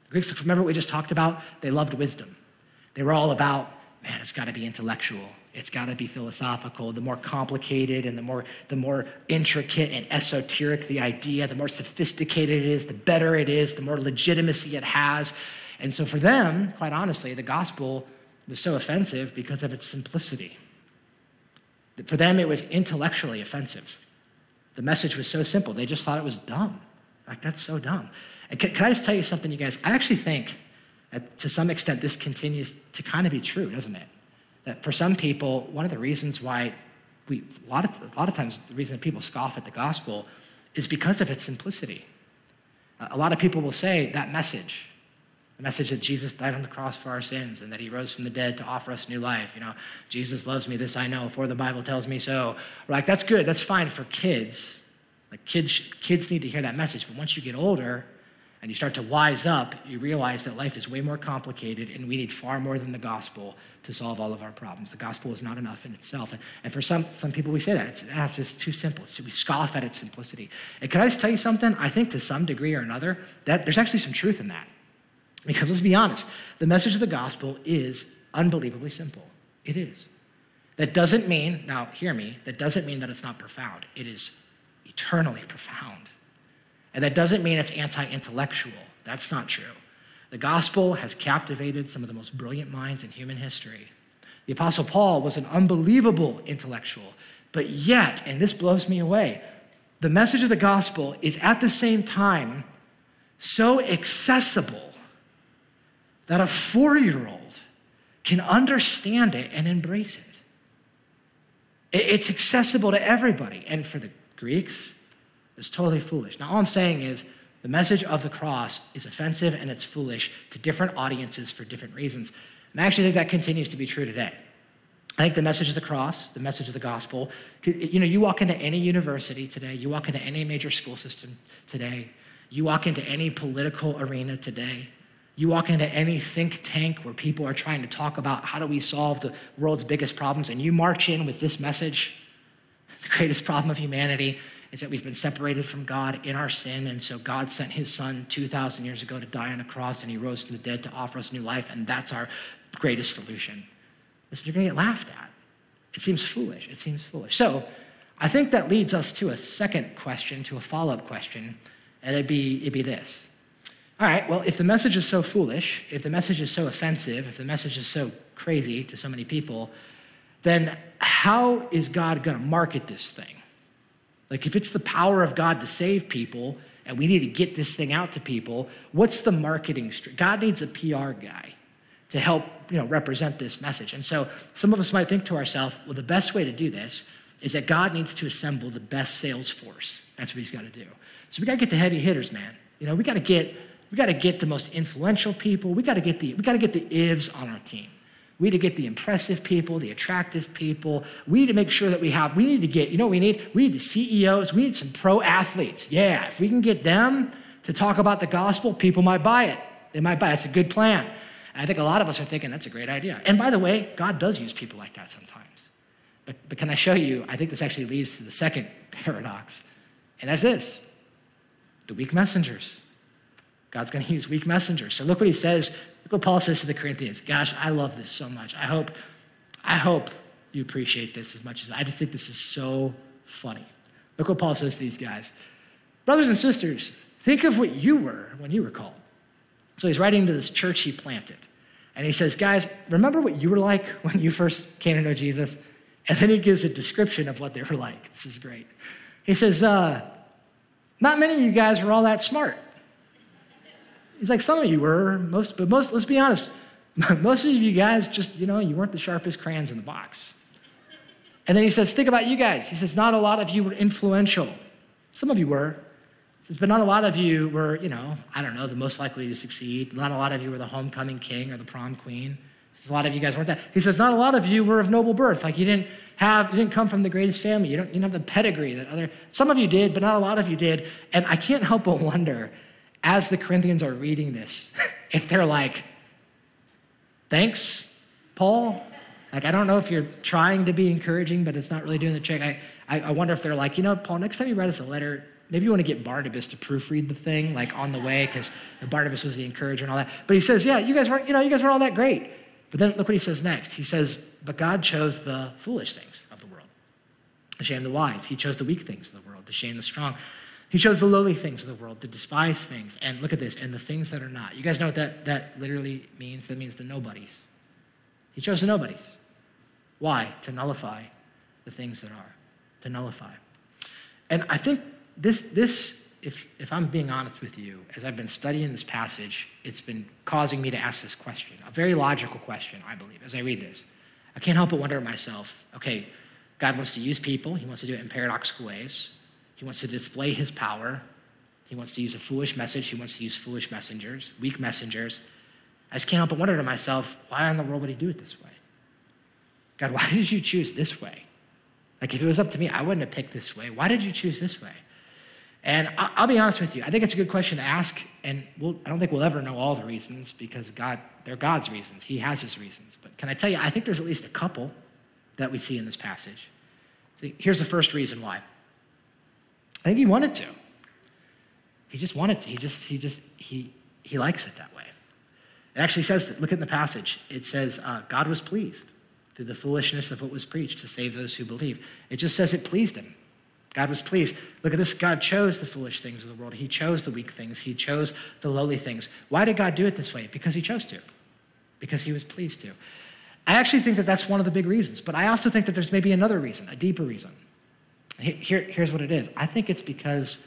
The Greeks, remember what we just talked about? They loved wisdom. They were all about, man, it's got to be intellectual. It's got to be philosophical. The more complicated and the more, the more intricate and esoteric the idea, the more sophisticated it is, the better it is, the more legitimacy it has. And so for them, quite honestly, the gospel was so offensive because of its simplicity. For them, it was intellectually offensive. The message was so simple, they just thought it was dumb. Like, that's so dumb. Can, can I just tell you something, you guys? I actually think to some extent this continues to kind of be true, doesn't it? That for some people, one of the reasons why we, a lot of, a lot of times, the reason people scoff at the gospel is because of its simplicity. A lot of people will say that message, the message that Jesus died on the cross for our sins and that he rose from the dead to offer us new life. You know, Jesus loves me, this I know, for the Bible tells me so. We're like, that's good, that's fine for kids. Like kids, kids need to hear that message. But once you get older, and you start to wise up, you realize that life is way more complicated and we need far more than the gospel to solve all of our problems. The gospel is not enough in itself. And, and for some, some people, we say that. It's, just too simple. We scoff at its simplicity. And can I just tell you something? I think to some degree or another, that there's actually some truth in that. Because let's be honest, the message of the gospel is unbelievably simple. It is. That doesn't mean, now hear me, that doesn't mean that it's not profound. It is eternally profound. And that doesn't mean it's anti intellectual. That's not true. The gospel has captivated some of the most brilliant minds in human history. The Apostle Paul was an unbelievable intellectual, But yet, and this blows me away, the message of the gospel is at the same time so accessible that a four year old can understand it and embrace it. It's accessible to everybody. And for the Greeks, it's totally foolish. Now, all I'm saying is the message of the cross is offensive and it's foolish to different audiences for different reasons. And I actually think that continues to be true today. I think the message of the cross, the message of the gospel, you know, you walk into any university today, you walk into any major school system today, you walk into any political arena today, you walk into any think tank where people are trying to talk about how do we solve the world's biggest problems, and you march in with this message the greatest problem of humanity is that we've been separated from God in our sin, and so God sent his son 2,000 years ago to die on a cross, and he rose from the dead to offer us new life, and that's our greatest solution. You're going to get laughed at. It seems foolish. It seems foolish. So I think that leads us to a second question, to a follow up question, and it'd be, it'd be this. All right, well, if the message is so foolish, if the message is so offensive, if the message is so crazy to so many people, then how is God going to market this thing? Like, if it's the power of God to save people and we need to get this thing out to people, what's the marketing? God needs a PR guy to help you know, represent this message. And so some of us might think to ourselves, well, the best way to do this is that God needs to assemble the best sales force. That's what he's got to do. So we got to get the heavy hitters, man. You know, we got to get we got to get the most influential people. We got to get the we got to get the ives on our team. We need to get the impressive people, the attractive people. We need to make sure that we have, we need to get, you know we need? We need the CEOs, we need some pro athletes. Yeah, if we can get them to talk about the gospel, people might buy it. They might buy it. It's a good plan. And I think a lot of us are thinking that's a great idea. And by the way, God does use people like that sometimes. But, but can I show you? I think this actually leads to the second paradox, and that's this the weak messengers. God's going to use weak messengers. So look what he says. Look what Paul says to the Corinthians. Gosh, I love this so much. I hope, I hope you appreciate this as much as I just think this is so funny. Look what Paul says to these guys. Brothers and sisters, think of what you were when you were called. So he's writing to this church he planted. And he says, Guys, remember what you were like when you first came to know Jesus? And then he gives a description of what they were like. This is great. He says, uh, Not many of you guys were all that smart. He's like, some of you were, most, but most, let's be honest, most of you guys just, you know, you weren't the sharpest crayons in the box. And then he says, think about you guys. He says, not a lot of you were influential. Some of you were. He says, but not a lot of you were, you know, I don't know, the most likely to succeed. Not a lot of you were the homecoming king or the prom queen. He says, a lot of you guys weren't that. He says, not a lot of you were of noble birth. Like you didn't have, you didn't come from the greatest family. You, don't, you didn't have the pedigree that other, some of you did, but not a lot of you did. And I can't help but wonder as the Corinthians are reading this, if they're like, thanks, Paul. Like, I don't know if you're trying to be encouraging, but it's not really doing the trick. I, I, I wonder if they're like, you know, Paul, next time you write us a letter, maybe you want to get Barnabas to proofread the thing, like on the way, because Barnabas was the encourager and all that. But he says, yeah, you guys weren't, you know, you guys weren't all that great. But then look what he says next. He says, but God chose the foolish things of the world to shame the wise. He chose the weak things of the world to shame the strong. He chose the lowly things of the world, the despised things, and look at this, and the things that are not. You guys know what that, that literally means? That means the nobodies. He chose the nobodies. Why? To nullify the things that are, to nullify. And I think this, this if, if I'm being honest with you, as I've been studying this passage, it's been causing me to ask this question, a very logical question, I believe, as I read this. I can't help but wonder to myself, okay, God wants to use people, He wants to do it in paradoxical ways. He wants to display his power. He wants to use a foolish message. He wants to use foolish messengers, weak messengers. I just can't help but wonder to myself, why in the world would he do it this way? God, why did you choose this way? Like, if it was up to me, I wouldn't have picked this way. Why did you choose this way? And I'll be honest with you, I think it's a good question to ask, and we'll, I don't think we'll ever know all the reasons because God, they're God's reasons. He has his reasons. But can I tell you, I think there's at least a couple that we see in this passage. So here's the first reason why. I think he wanted to. He just wanted to. He just, he just, he, he likes it that way. It actually says that, look at the passage. It says, uh, God was pleased through the foolishness of what was preached to save those who believe. It just says it pleased him. God was pleased. Look at this. God chose the foolish things of the world. He chose the weak things. He chose the lowly things. Why did God do it this way? Because he chose to. Because he was pleased to. I actually think that that's one of the big reasons, but I also think that there's maybe another reason, a deeper reason. Here, here's what it is I think it's because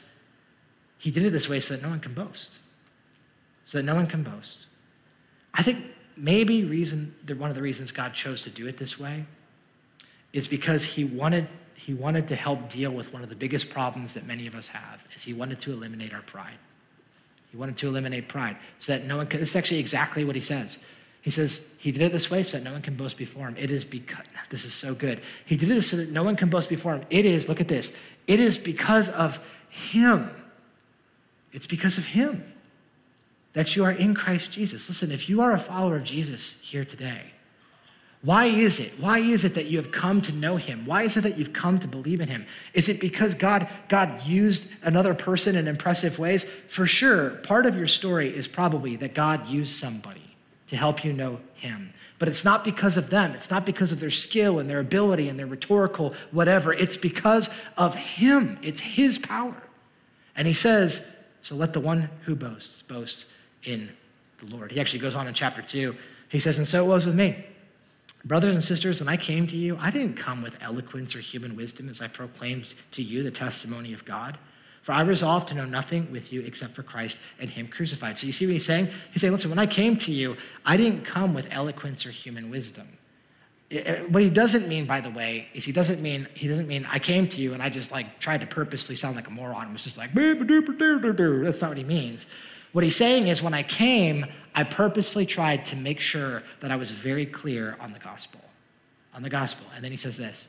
he did it this way so that no one can boast. So that no one can boast. I think maybe reason one of the reasons God chose to do it this way is because he wanted he wanted to help deal with one of the biggest problems that many of us have is he wanted to eliminate our pride. He wanted to eliminate pride so that no one could. This is actually exactly what he says. He says he did it this way so that no one can boast before him. It is because, this is so good. He did it so that no one can boast before him. It is, look at this, it is because of him. It's because of him that you are in Christ Jesus. Listen, if you are a follower of Jesus here today, why is it? Why is it that you have come to know him? Why is it that you've come to believe in him? Is it because God, God used another person in impressive ways? For sure, part of your story is probably that God used somebody to help you know Him. But it's not because of them. It's not because of their skill and their ability and their rhetorical whatever. It's because of Him. It's His power. And He says, So let the one who boasts boast in the Lord. He actually goes on in chapter 2. He says, And so it was with me. Brothers and sisters, when I came to you, I didn't come with eloquence or human wisdom as I proclaimed to you the testimony of God. For I resolved to know nothing with you except for Christ and Him crucified. So you see what he's saying? He's saying, listen, when I came to you, I didn't come with eloquence or human wisdom. What he doesn't mean, by the way, is he doesn't mean he doesn't mean I came to you and I just like tried to purposefully sound like a moron. and was just like that's not what he means. What he's saying is when I came, I purposefully tried to make sure that I was very clear on the gospel, on the gospel. And then he says this.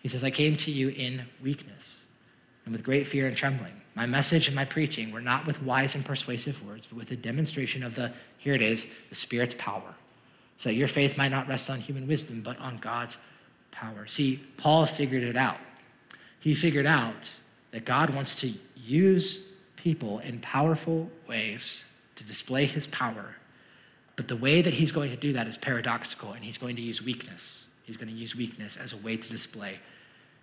He says, I came to you in weakness and with great fear and trembling. My message and my preaching were not with wise and persuasive words, but with a demonstration of the, here it is, the Spirit's power. So that your faith might not rest on human wisdom, but on God's power. See, Paul figured it out. He figured out that God wants to use people in powerful ways to display his power. But the way that he's going to do that is paradoxical, and he's going to use weakness. He's going to use weakness as a way to display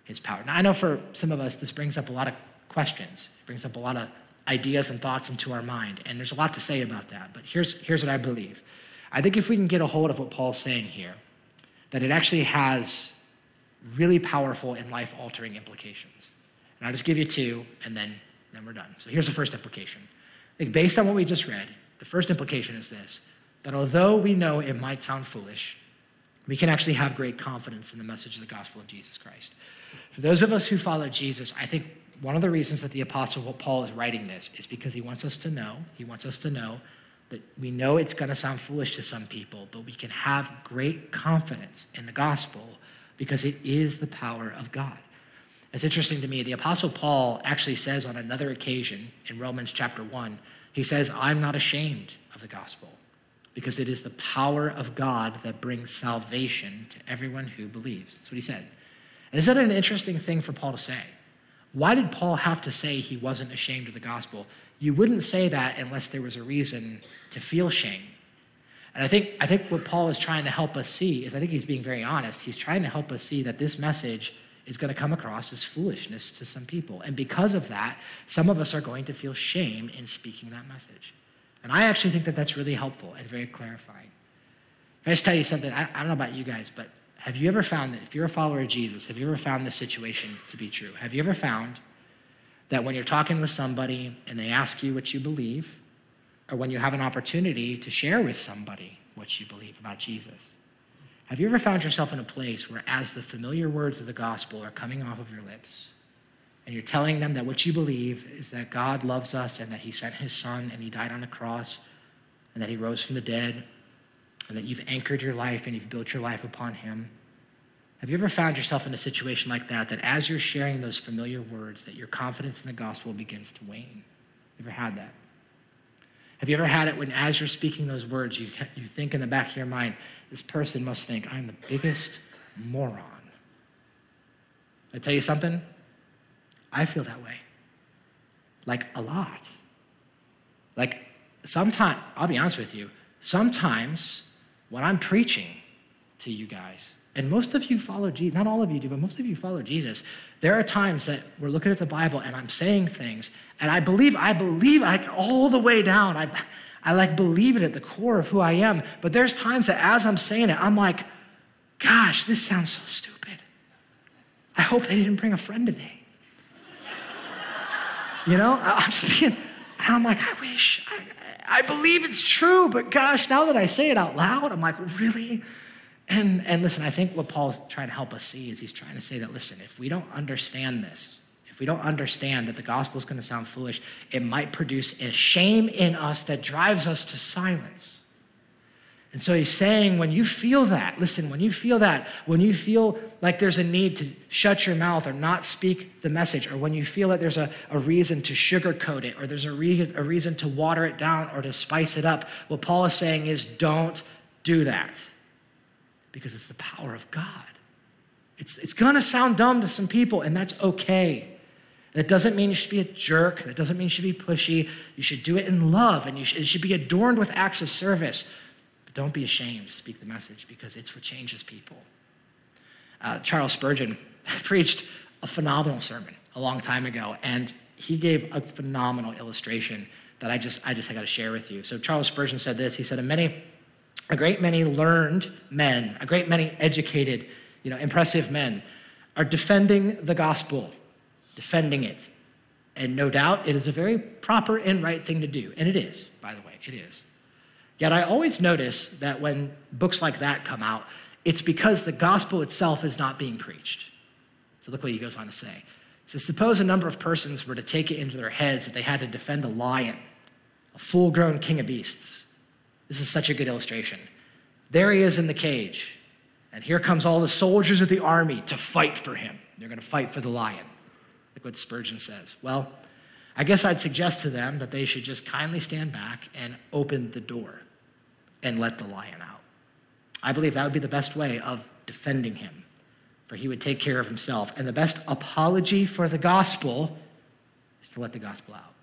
his power. Now, I know for some of us, this brings up a lot of questions, it brings up a lot of ideas and thoughts into our mind, and there's a lot to say about that. But here's, here's what I believe I think if we can get a hold of what Paul's saying here, that it actually has really powerful and life altering implications. And I'll just give you two, and then, then we're done. So here's the first implication. I think based on what we just read, the first implication is this that although we know it might sound foolish, we can actually have great confidence in the message of the gospel of Jesus Christ. For those of us who follow Jesus, I think one of the reasons that the Apostle Paul is writing this is because he wants us to know, he wants us to know that we know it's going to sound foolish to some people, but we can have great confidence in the gospel because it is the power of God. It's interesting to me, the Apostle Paul actually says on another occasion in Romans chapter 1, he says, I'm not ashamed of the gospel because it is the power of God that brings salvation to everyone who believes. That's what he said. And is that an interesting thing for Paul to say? Why did Paul have to say he wasn't ashamed of the gospel? You wouldn't say that unless there was a reason to feel shame. And I think, I think what Paul is trying to help us see is I think he's being very honest. He's trying to help us see that this message is going to come across as foolishness to some people. And because of that, some of us are going to feel shame in speaking that message. And I actually think that that's really helpful and very clarifying. I just tell you something? I, I don't know about you guys, but have you ever found that if you're a follower of Jesus, have you ever found this situation to be true? Have you ever found that when you're talking with somebody and they ask you what you believe, or when you have an opportunity to share with somebody what you believe about Jesus, have you ever found yourself in a place where, as the familiar words of the gospel are coming off of your lips, and you're telling them that what you believe is that God loves us and that He sent His Son and He died on the cross and that He rose from the dead and that you've anchored your life and you've built your life upon Him. Have you ever found yourself in a situation like that, that as you're sharing those familiar words, that your confidence in the gospel begins to wane? You ever had that? Have you ever had it when, as you're speaking those words, you, you think in the back of your mind, this person must think I'm the biggest moron? I tell you something? I feel that way. Like a lot. Like sometimes, I'll be honest with you, sometimes when I'm preaching to you guys, and most of you follow Jesus, not all of you do, but most of you follow Jesus. There are times that we're looking at the Bible and I'm saying things, and I believe, I believe like all the way down. I, I like believe it at the core of who I am. But there's times that as I'm saying it, I'm like, gosh, this sounds so stupid. I hope they didn't bring a friend today. You know, I'm speaking, and I'm like, I wish, I, I believe it's true, but gosh, now that I say it out loud, I'm like, really? And, and listen, I think what Paul's trying to help us see is he's trying to say that, listen, if we don't understand this, if we don't understand that the gospel is going to sound foolish, it might produce a shame in us that drives us to silence. And so he's saying, when you feel that, listen, when you feel that, when you feel like there's a need to shut your mouth or not speak the message, or when you feel that there's a, a reason to sugarcoat it, or there's a, re- a reason to water it down or to spice it up, what Paul is saying is don't do that because it's the power of God. It's, it's gonna sound dumb to some people, and that's okay. That doesn't mean you should be a jerk. That doesn't mean you should be pushy. You should do it in love, and you should, it should be adorned with acts of service. Don't be ashamed to speak the message because it's what changes people. Uh, Charles Spurgeon preached a phenomenal sermon a long time ago, and he gave a phenomenal illustration that I just I just got to share with you. So Charles Spurgeon said this. He said, "A many, a great many learned men, a great many educated, you know, impressive men, are defending the gospel, defending it, and no doubt it is a very proper and right thing to do, and it is, by the way, it is." Yet I always notice that when books like that come out, it's because the gospel itself is not being preached. So look what he goes on to say. He says, Suppose a number of persons were to take it into their heads that they had to defend a lion, a full grown king of beasts. This is such a good illustration. There he is in the cage, and here comes all the soldiers of the army to fight for him. They're going to fight for the lion. Look what Spurgeon says. Well, I guess I'd suggest to them that they should just kindly stand back and open the door and let the lion out. I believe that would be the best way of defending him, for he would take care of himself. And the best apology for the gospel is to let the gospel out.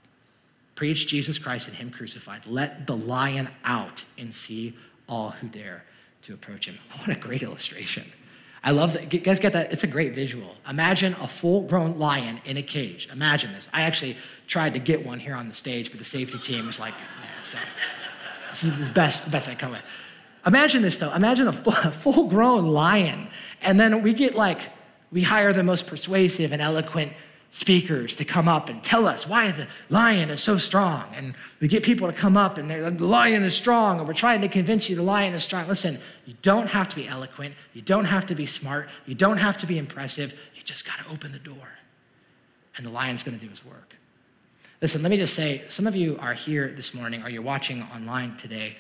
Preach Jesus Christ and him crucified. Let the lion out and see all who dare to approach him. What a great illustration. I love that. You guys get that? It's a great visual. Imagine a full grown lion in a cage. Imagine this. I actually tried to get one here on the stage, but the safety team was like, sorry. This is the best, the best I come with. Imagine this though. Imagine a full grown lion. And then we get like, we hire the most persuasive and eloquent speakers to come up and tell us why the lion is so strong. And we get people to come up and the lion is strong, and we're trying to convince you the lion is strong. Listen, you don't have to be eloquent, you don't have to be smart, you don't have to be impressive. You just got to open the door, and the lion's going to do his work. Listen, let me just say some of you are here this morning or you're watching online today,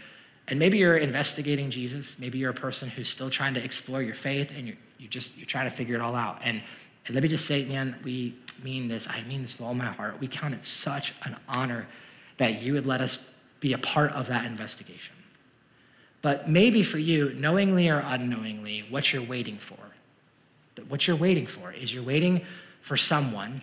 and maybe you're investigating Jesus. Maybe you're a person who's still trying to explore your faith and you're, you just you're trying to figure it all out. And, and let me just say, man, we mean this. I mean this with all my heart. We count it such an honor that you would let us be a part of that investigation. But maybe for you, knowingly or unknowingly, what you're waiting for, what you're waiting for is you're waiting for someone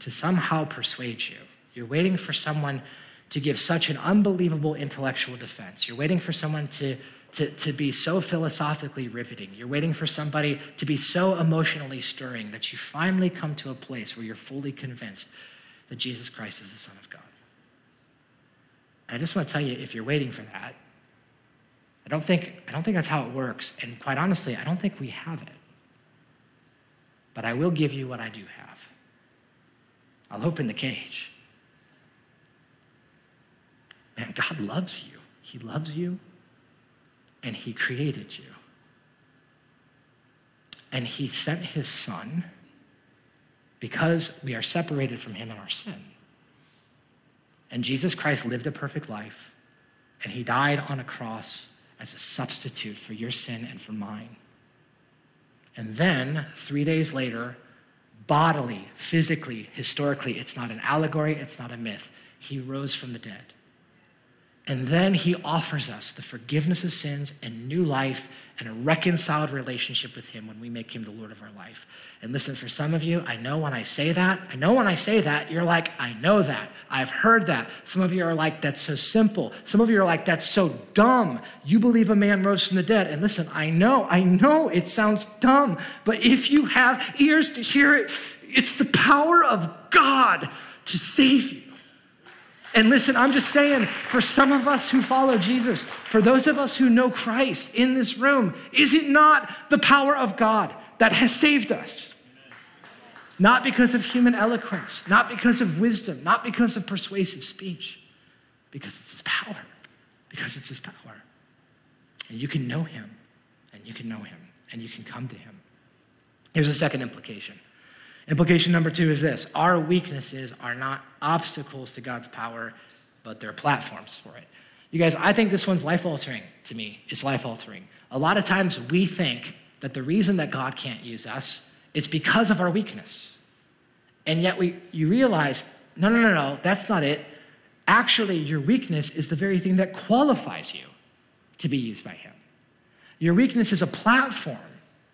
to somehow persuade you. You're waiting for someone to give such an unbelievable intellectual defense. You're waiting for someone to, to, to be so philosophically riveting. You're waiting for somebody to be so emotionally stirring that you finally come to a place where you're fully convinced that Jesus Christ is the Son of God. And I just want to tell you if you're waiting for that, I don't think, I don't think that's how it works. And quite honestly, I don't think we have it. But I will give you what I do have. I'll open the cage. Man, God loves you. He loves you, and He created you. And He sent His Son because we are separated from Him in our sin. And Jesus Christ lived a perfect life, and He died on a cross as a substitute for your sin and for mine. And then, three days later, bodily, physically, historically. It's not an allegory, it's not a myth. He rose from the dead. And then he offers us the forgiveness of sins and new life and a reconciled relationship with him when we make him the Lord of our life. And listen, for some of you, I know when I say that, I know when I say that, you're like, I know that. I've heard that. Some of you are like, that's so simple. Some of you are like, that's so dumb. You believe a man rose from the dead. And listen, I know, I know it sounds dumb, but if you have ears to hear it, it's the power of God to save you. And listen, I'm just saying, for some of us who follow Jesus, for those of us who know Christ in this room, is it not the power of God that has saved us? Not because of human eloquence, not because of wisdom, not because of persuasive speech, because it's His power, because it's His power. And you can know Him, and you can know Him, and you can come to Him. Here's a second implication. Implication number two is this our weaknesses are not obstacles to God's power, but they're platforms for it. You guys, I think this one's life altering to me. It's life altering. A lot of times we think that the reason that God can't use us is because of our weakness. And yet we, you realize, no, no, no, no, that's not it. Actually, your weakness is the very thing that qualifies you to be used by Him. Your weakness is a platform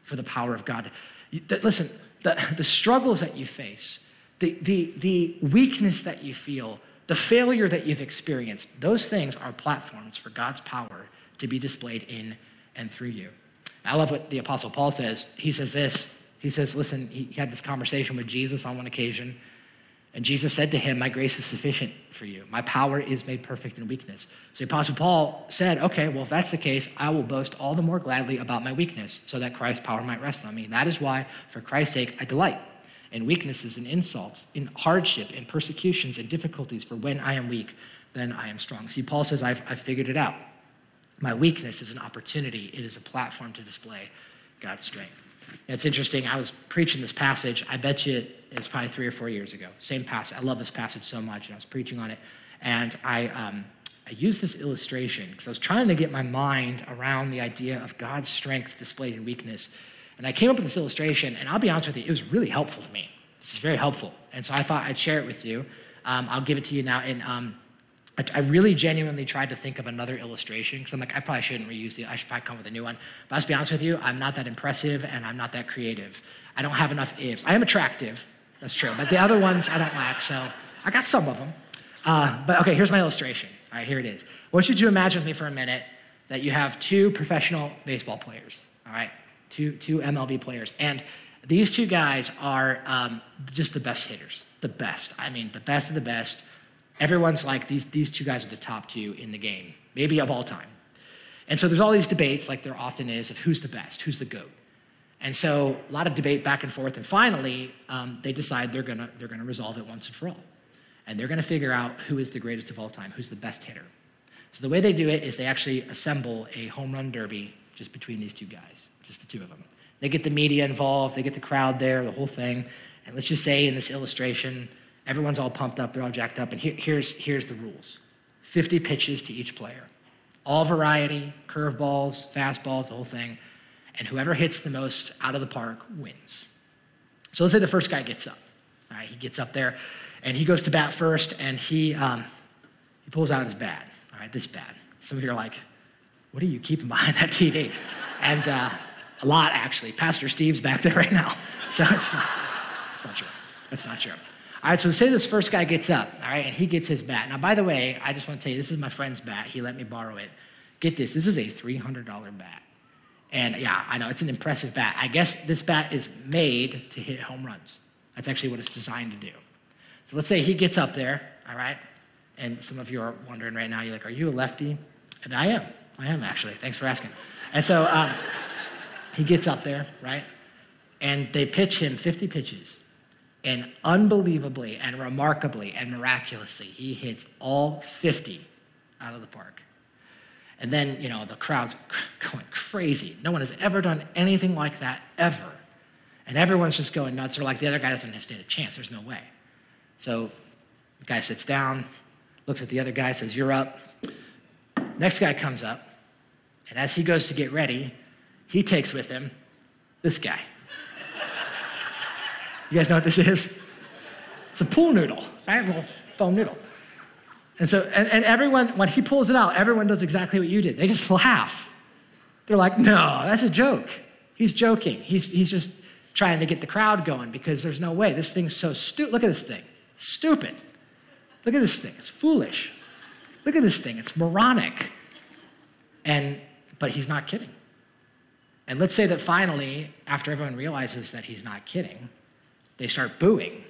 for the power of God. Listen, the, the struggles that you face, the, the, the weakness that you feel, the failure that you've experienced, those things are platforms for God's power to be displayed in and through you. I love what the Apostle Paul says. He says this. He says, listen, he had this conversation with Jesus on one occasion. And Jesus said to him, My grace is sufficient for you. My power is made perfect in weakness. So the Apostle Paul said, Okay, well, if that's the case, I will boast all the more gladly about my weakness, so that Christ's power might rest on me. That is why, for Christ's sake, I delight in weaknesses and insults, in hardship, in persecutions and difficulties, for when I am weak, then I am strong. See, Paul says, I've, I've figured it out. My weakness is an opportunity, it is a platform to display God's strength. It's interesting. I was preaching this passage. I bet you it's probably three or four years ago. Same passage. I love this passage so much. And I was preaching on it. And I, um, I used this illustration because I was trying to get my mind around the idea of God's strength displayed in weakness. And I came up with this illustration. And I'll be honest with you, it was really helpful to me. This is very helpful. And so I thought I'd share it with you. Um, I'll give it to you now. And um, I, really genuinely tried to think of another illustration because I'm like, I probably shouldn't reuse it. I should probably come up with a new one. But let's be honest with you, I'm not that impressive and I'm not that creative. I don't have enough ives. I am attractive, that's true. But the other ones I don't like, so I got some of them. Uh, but okay, here's my illustration. All right, here it is. I want you imagine with me for a minute that you have two professional baseball players, all right? Two, two MLB players. And these two guys are um, just the best hitters, the best. I mean, the best of the best Everyone's like, these, these two guys are the top two in the game, maybe of all time. And so there's all these debates, like there often is, of who's the best, who's the GOAT. And so a lot of debate back and forth. And finally, um, they decide they're to they're gonna resolve it once and for all. And they're to figure out who is the greatest of all time, who's the best hitter. So the way they do it is they actually assemble a home run derby just between these two guys, just the two of them. They get the media involved, they get the crowd there, the whole thing. And let's just say in this illustration, Everyone's all pumped up, they're all jacked up. And here, here's, here's the rules 50 pitches to each player, all variety, curveballs, fastballs, the whole thing. And whoever hits the most out of the park wins. So let's say the first guy gets up. All right, he gets up there and he goes to bat first and he, um, he pulls out his bat. All right, this bat. Some of you are like, what are you keeping behind that TV? And uh, a lot, actually. Pastor Steve's back there right now. So it's not, it's not true. That's not true. All right, so say this first guy gets up, all right, and he gets his bat. Now, by the way, I just want to tell you, this is my friend's bat. He let me borrow it. Get this, this is a $300 bat. And yeah, I know, it's an impressive bat. I guess this bat is made to hit home runs. That's actually what it's designed to do. So let's say he gets up there, all right, and some of you are wondering right now, you're like, are you a lefty? And I am. I am actually. Thanks for asking. And so um, he gets up there, right? And they pitch him 50 pitches. And unbelievably and remarkably and miraculously, he hits all 50 out of the park. And then, you know, the crowd's going crazy. No one has ever done anything like that ever. And everyone's just going nuts. They're like, the other guy doesn't stand a chance. There's no way. So the guy sits down, looks at the other guy, says, You're up. Next guy comes up. And as he goes to get ready, he takes with him this guy. You guys know what this is? It's a pool noodle, right? A little foam noodle. And so, and, and everyone, when he pulls it out, everyone does exactly what you did. They just laugh. They're like, no, that's a joke. He's joking. He's, he's just trying to get the crowd going because there's no way. This thing's so stupid. Look at this thing. Stupid. Look at this thing. It's foolish. Look at this thing. It's moronic. And, but he's not kidding. And let's say that finally, after everyone realizes that he's not kidding, they start booing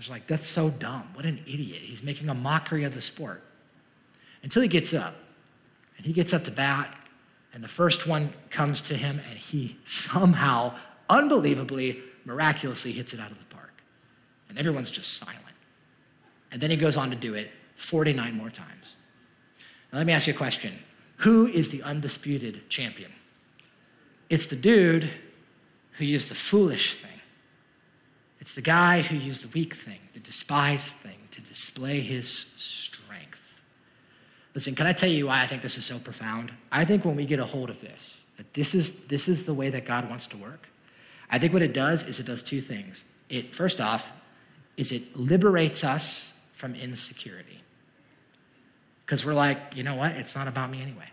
was like, that's so dumb. What an idiot. He's making a mockery of the sport. Until he gets up. And he gets up to bat, and the first one comes to him, and he somehow, unbelievably, miraculously hits it out of the park. And everyone's just silent. And then he goes on to do it 49 more times. Now, let me ask you a question Who is the undisputed champion? It's the dude who used the foolish thing. It's the guy who used the weak thing, the despised thing, to display his strength. Listen, can I tell you why I think this is so profound? I think when we get a hold of this, that this is, this is the way that God wants to work, I think what it does is it does two things. It, first off, is it liberates us from insecurity. Because we're like, you know what? It's not about me anyway.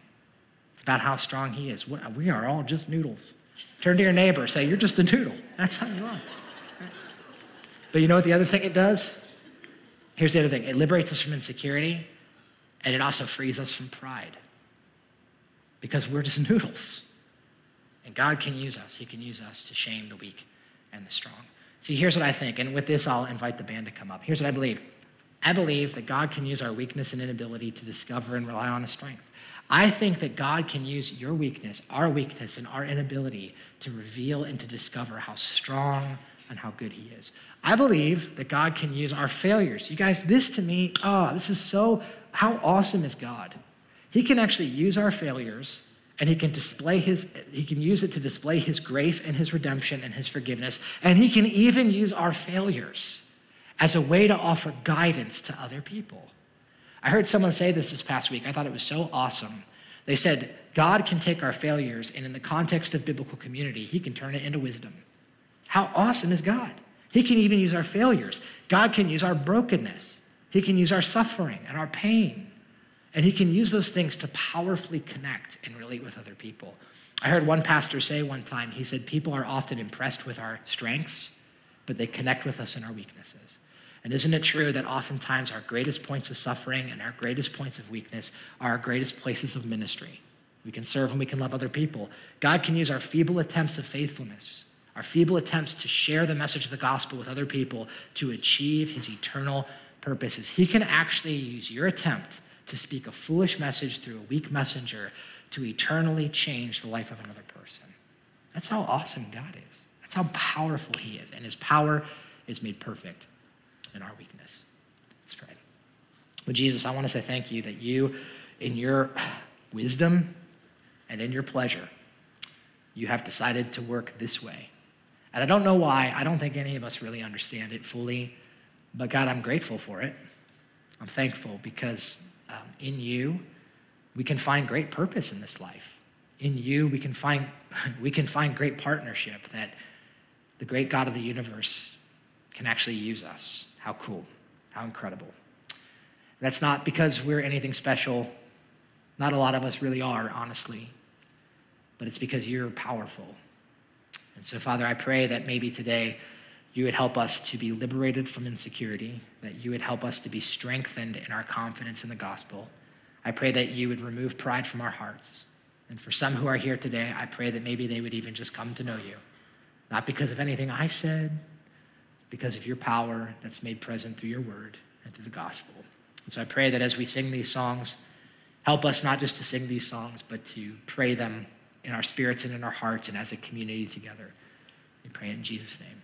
It's about how strong he is. We are all just noodles. Turn to your neighbor, say, You're just a noodle. That's how you are. But you know what the other thing it does? Here's the other thing it liberates us from insecurity, and it also frees us from pride. Because we're just noodles. And God can use us, He can use us to shame the weak and the strong. See, here's what I think, and with this, I'll invite the band to come up. Here's what I believe I believe that God can use our weakness and inability to discover and rely on His strength. I think that God can use your weakness, our weakness, and our inability to reveal and to discover how strong and how good He is. I believe that God can use our failures. You guys, this to me, oh, this is so, how awesome is God? He can actually use our failures and he can display his he can use it to display his grace and his redemption and his forgiveness and he can even use our failures as a way to offer guidance to other people I heard someone say this this past week. I thought it was so awesome. They said, God can take our failures, and in the context of biblical community, He can turn it into wisdom. How awesome is God? He can even use our failures. God can use our brokenness. He can use our suffering and our pain. And He can use those things to powerfully connect and relate with other people. I heard one pastor say one time, he said, People are often impressed with our strengths, but they connect with us in our weaknesses. And isn't it true that oftentimes our greatest points of suffering and our greatest points of weakness are our greatest places of ministry? We can serve and we can love other people. God can use our feeble attempts of faithfulness, our feeble attempts to share the message of the gospel with other people to achieve his eternal purposes. He can actually use your attempt to speak a foolish message through a weak messenger to eternally change the life of another person. That's how awesome God is. That's how powerful he is. And his power is made perfect in our weakness. Let's pray. Well, Jesus, I want to say thank you that you, in your wisdom and in your pleasure, you have decided to work this way. And I don't know why. I don't think any of us really understand it fully. But God, I'm grateful for it. I'm thankful because um, in you, we can find great purpose in this life. In you, we can find, we can find great partnership that the great God of the universe can actually use us. How cool. How incredible. That's not because we're anything special. Not a lot of us really are, honestly. But it's because you're powerful. And so, Father, I pray that maybe today you would help us to be liberated from insecurity, that you would help us to be strengthened in our confidence in the gospel. I pray that you would remove pride from our hearts. And for some who are here today, I pray that maybe they would even just come to know you, not because of anything I said, because of your power that's made present through your word and through the gospel. And so I pray that as we sing these songs, help us not just to sing these songs, but to pray them in our spirits and in our hearts and as a community together. We pray in Jesus' name.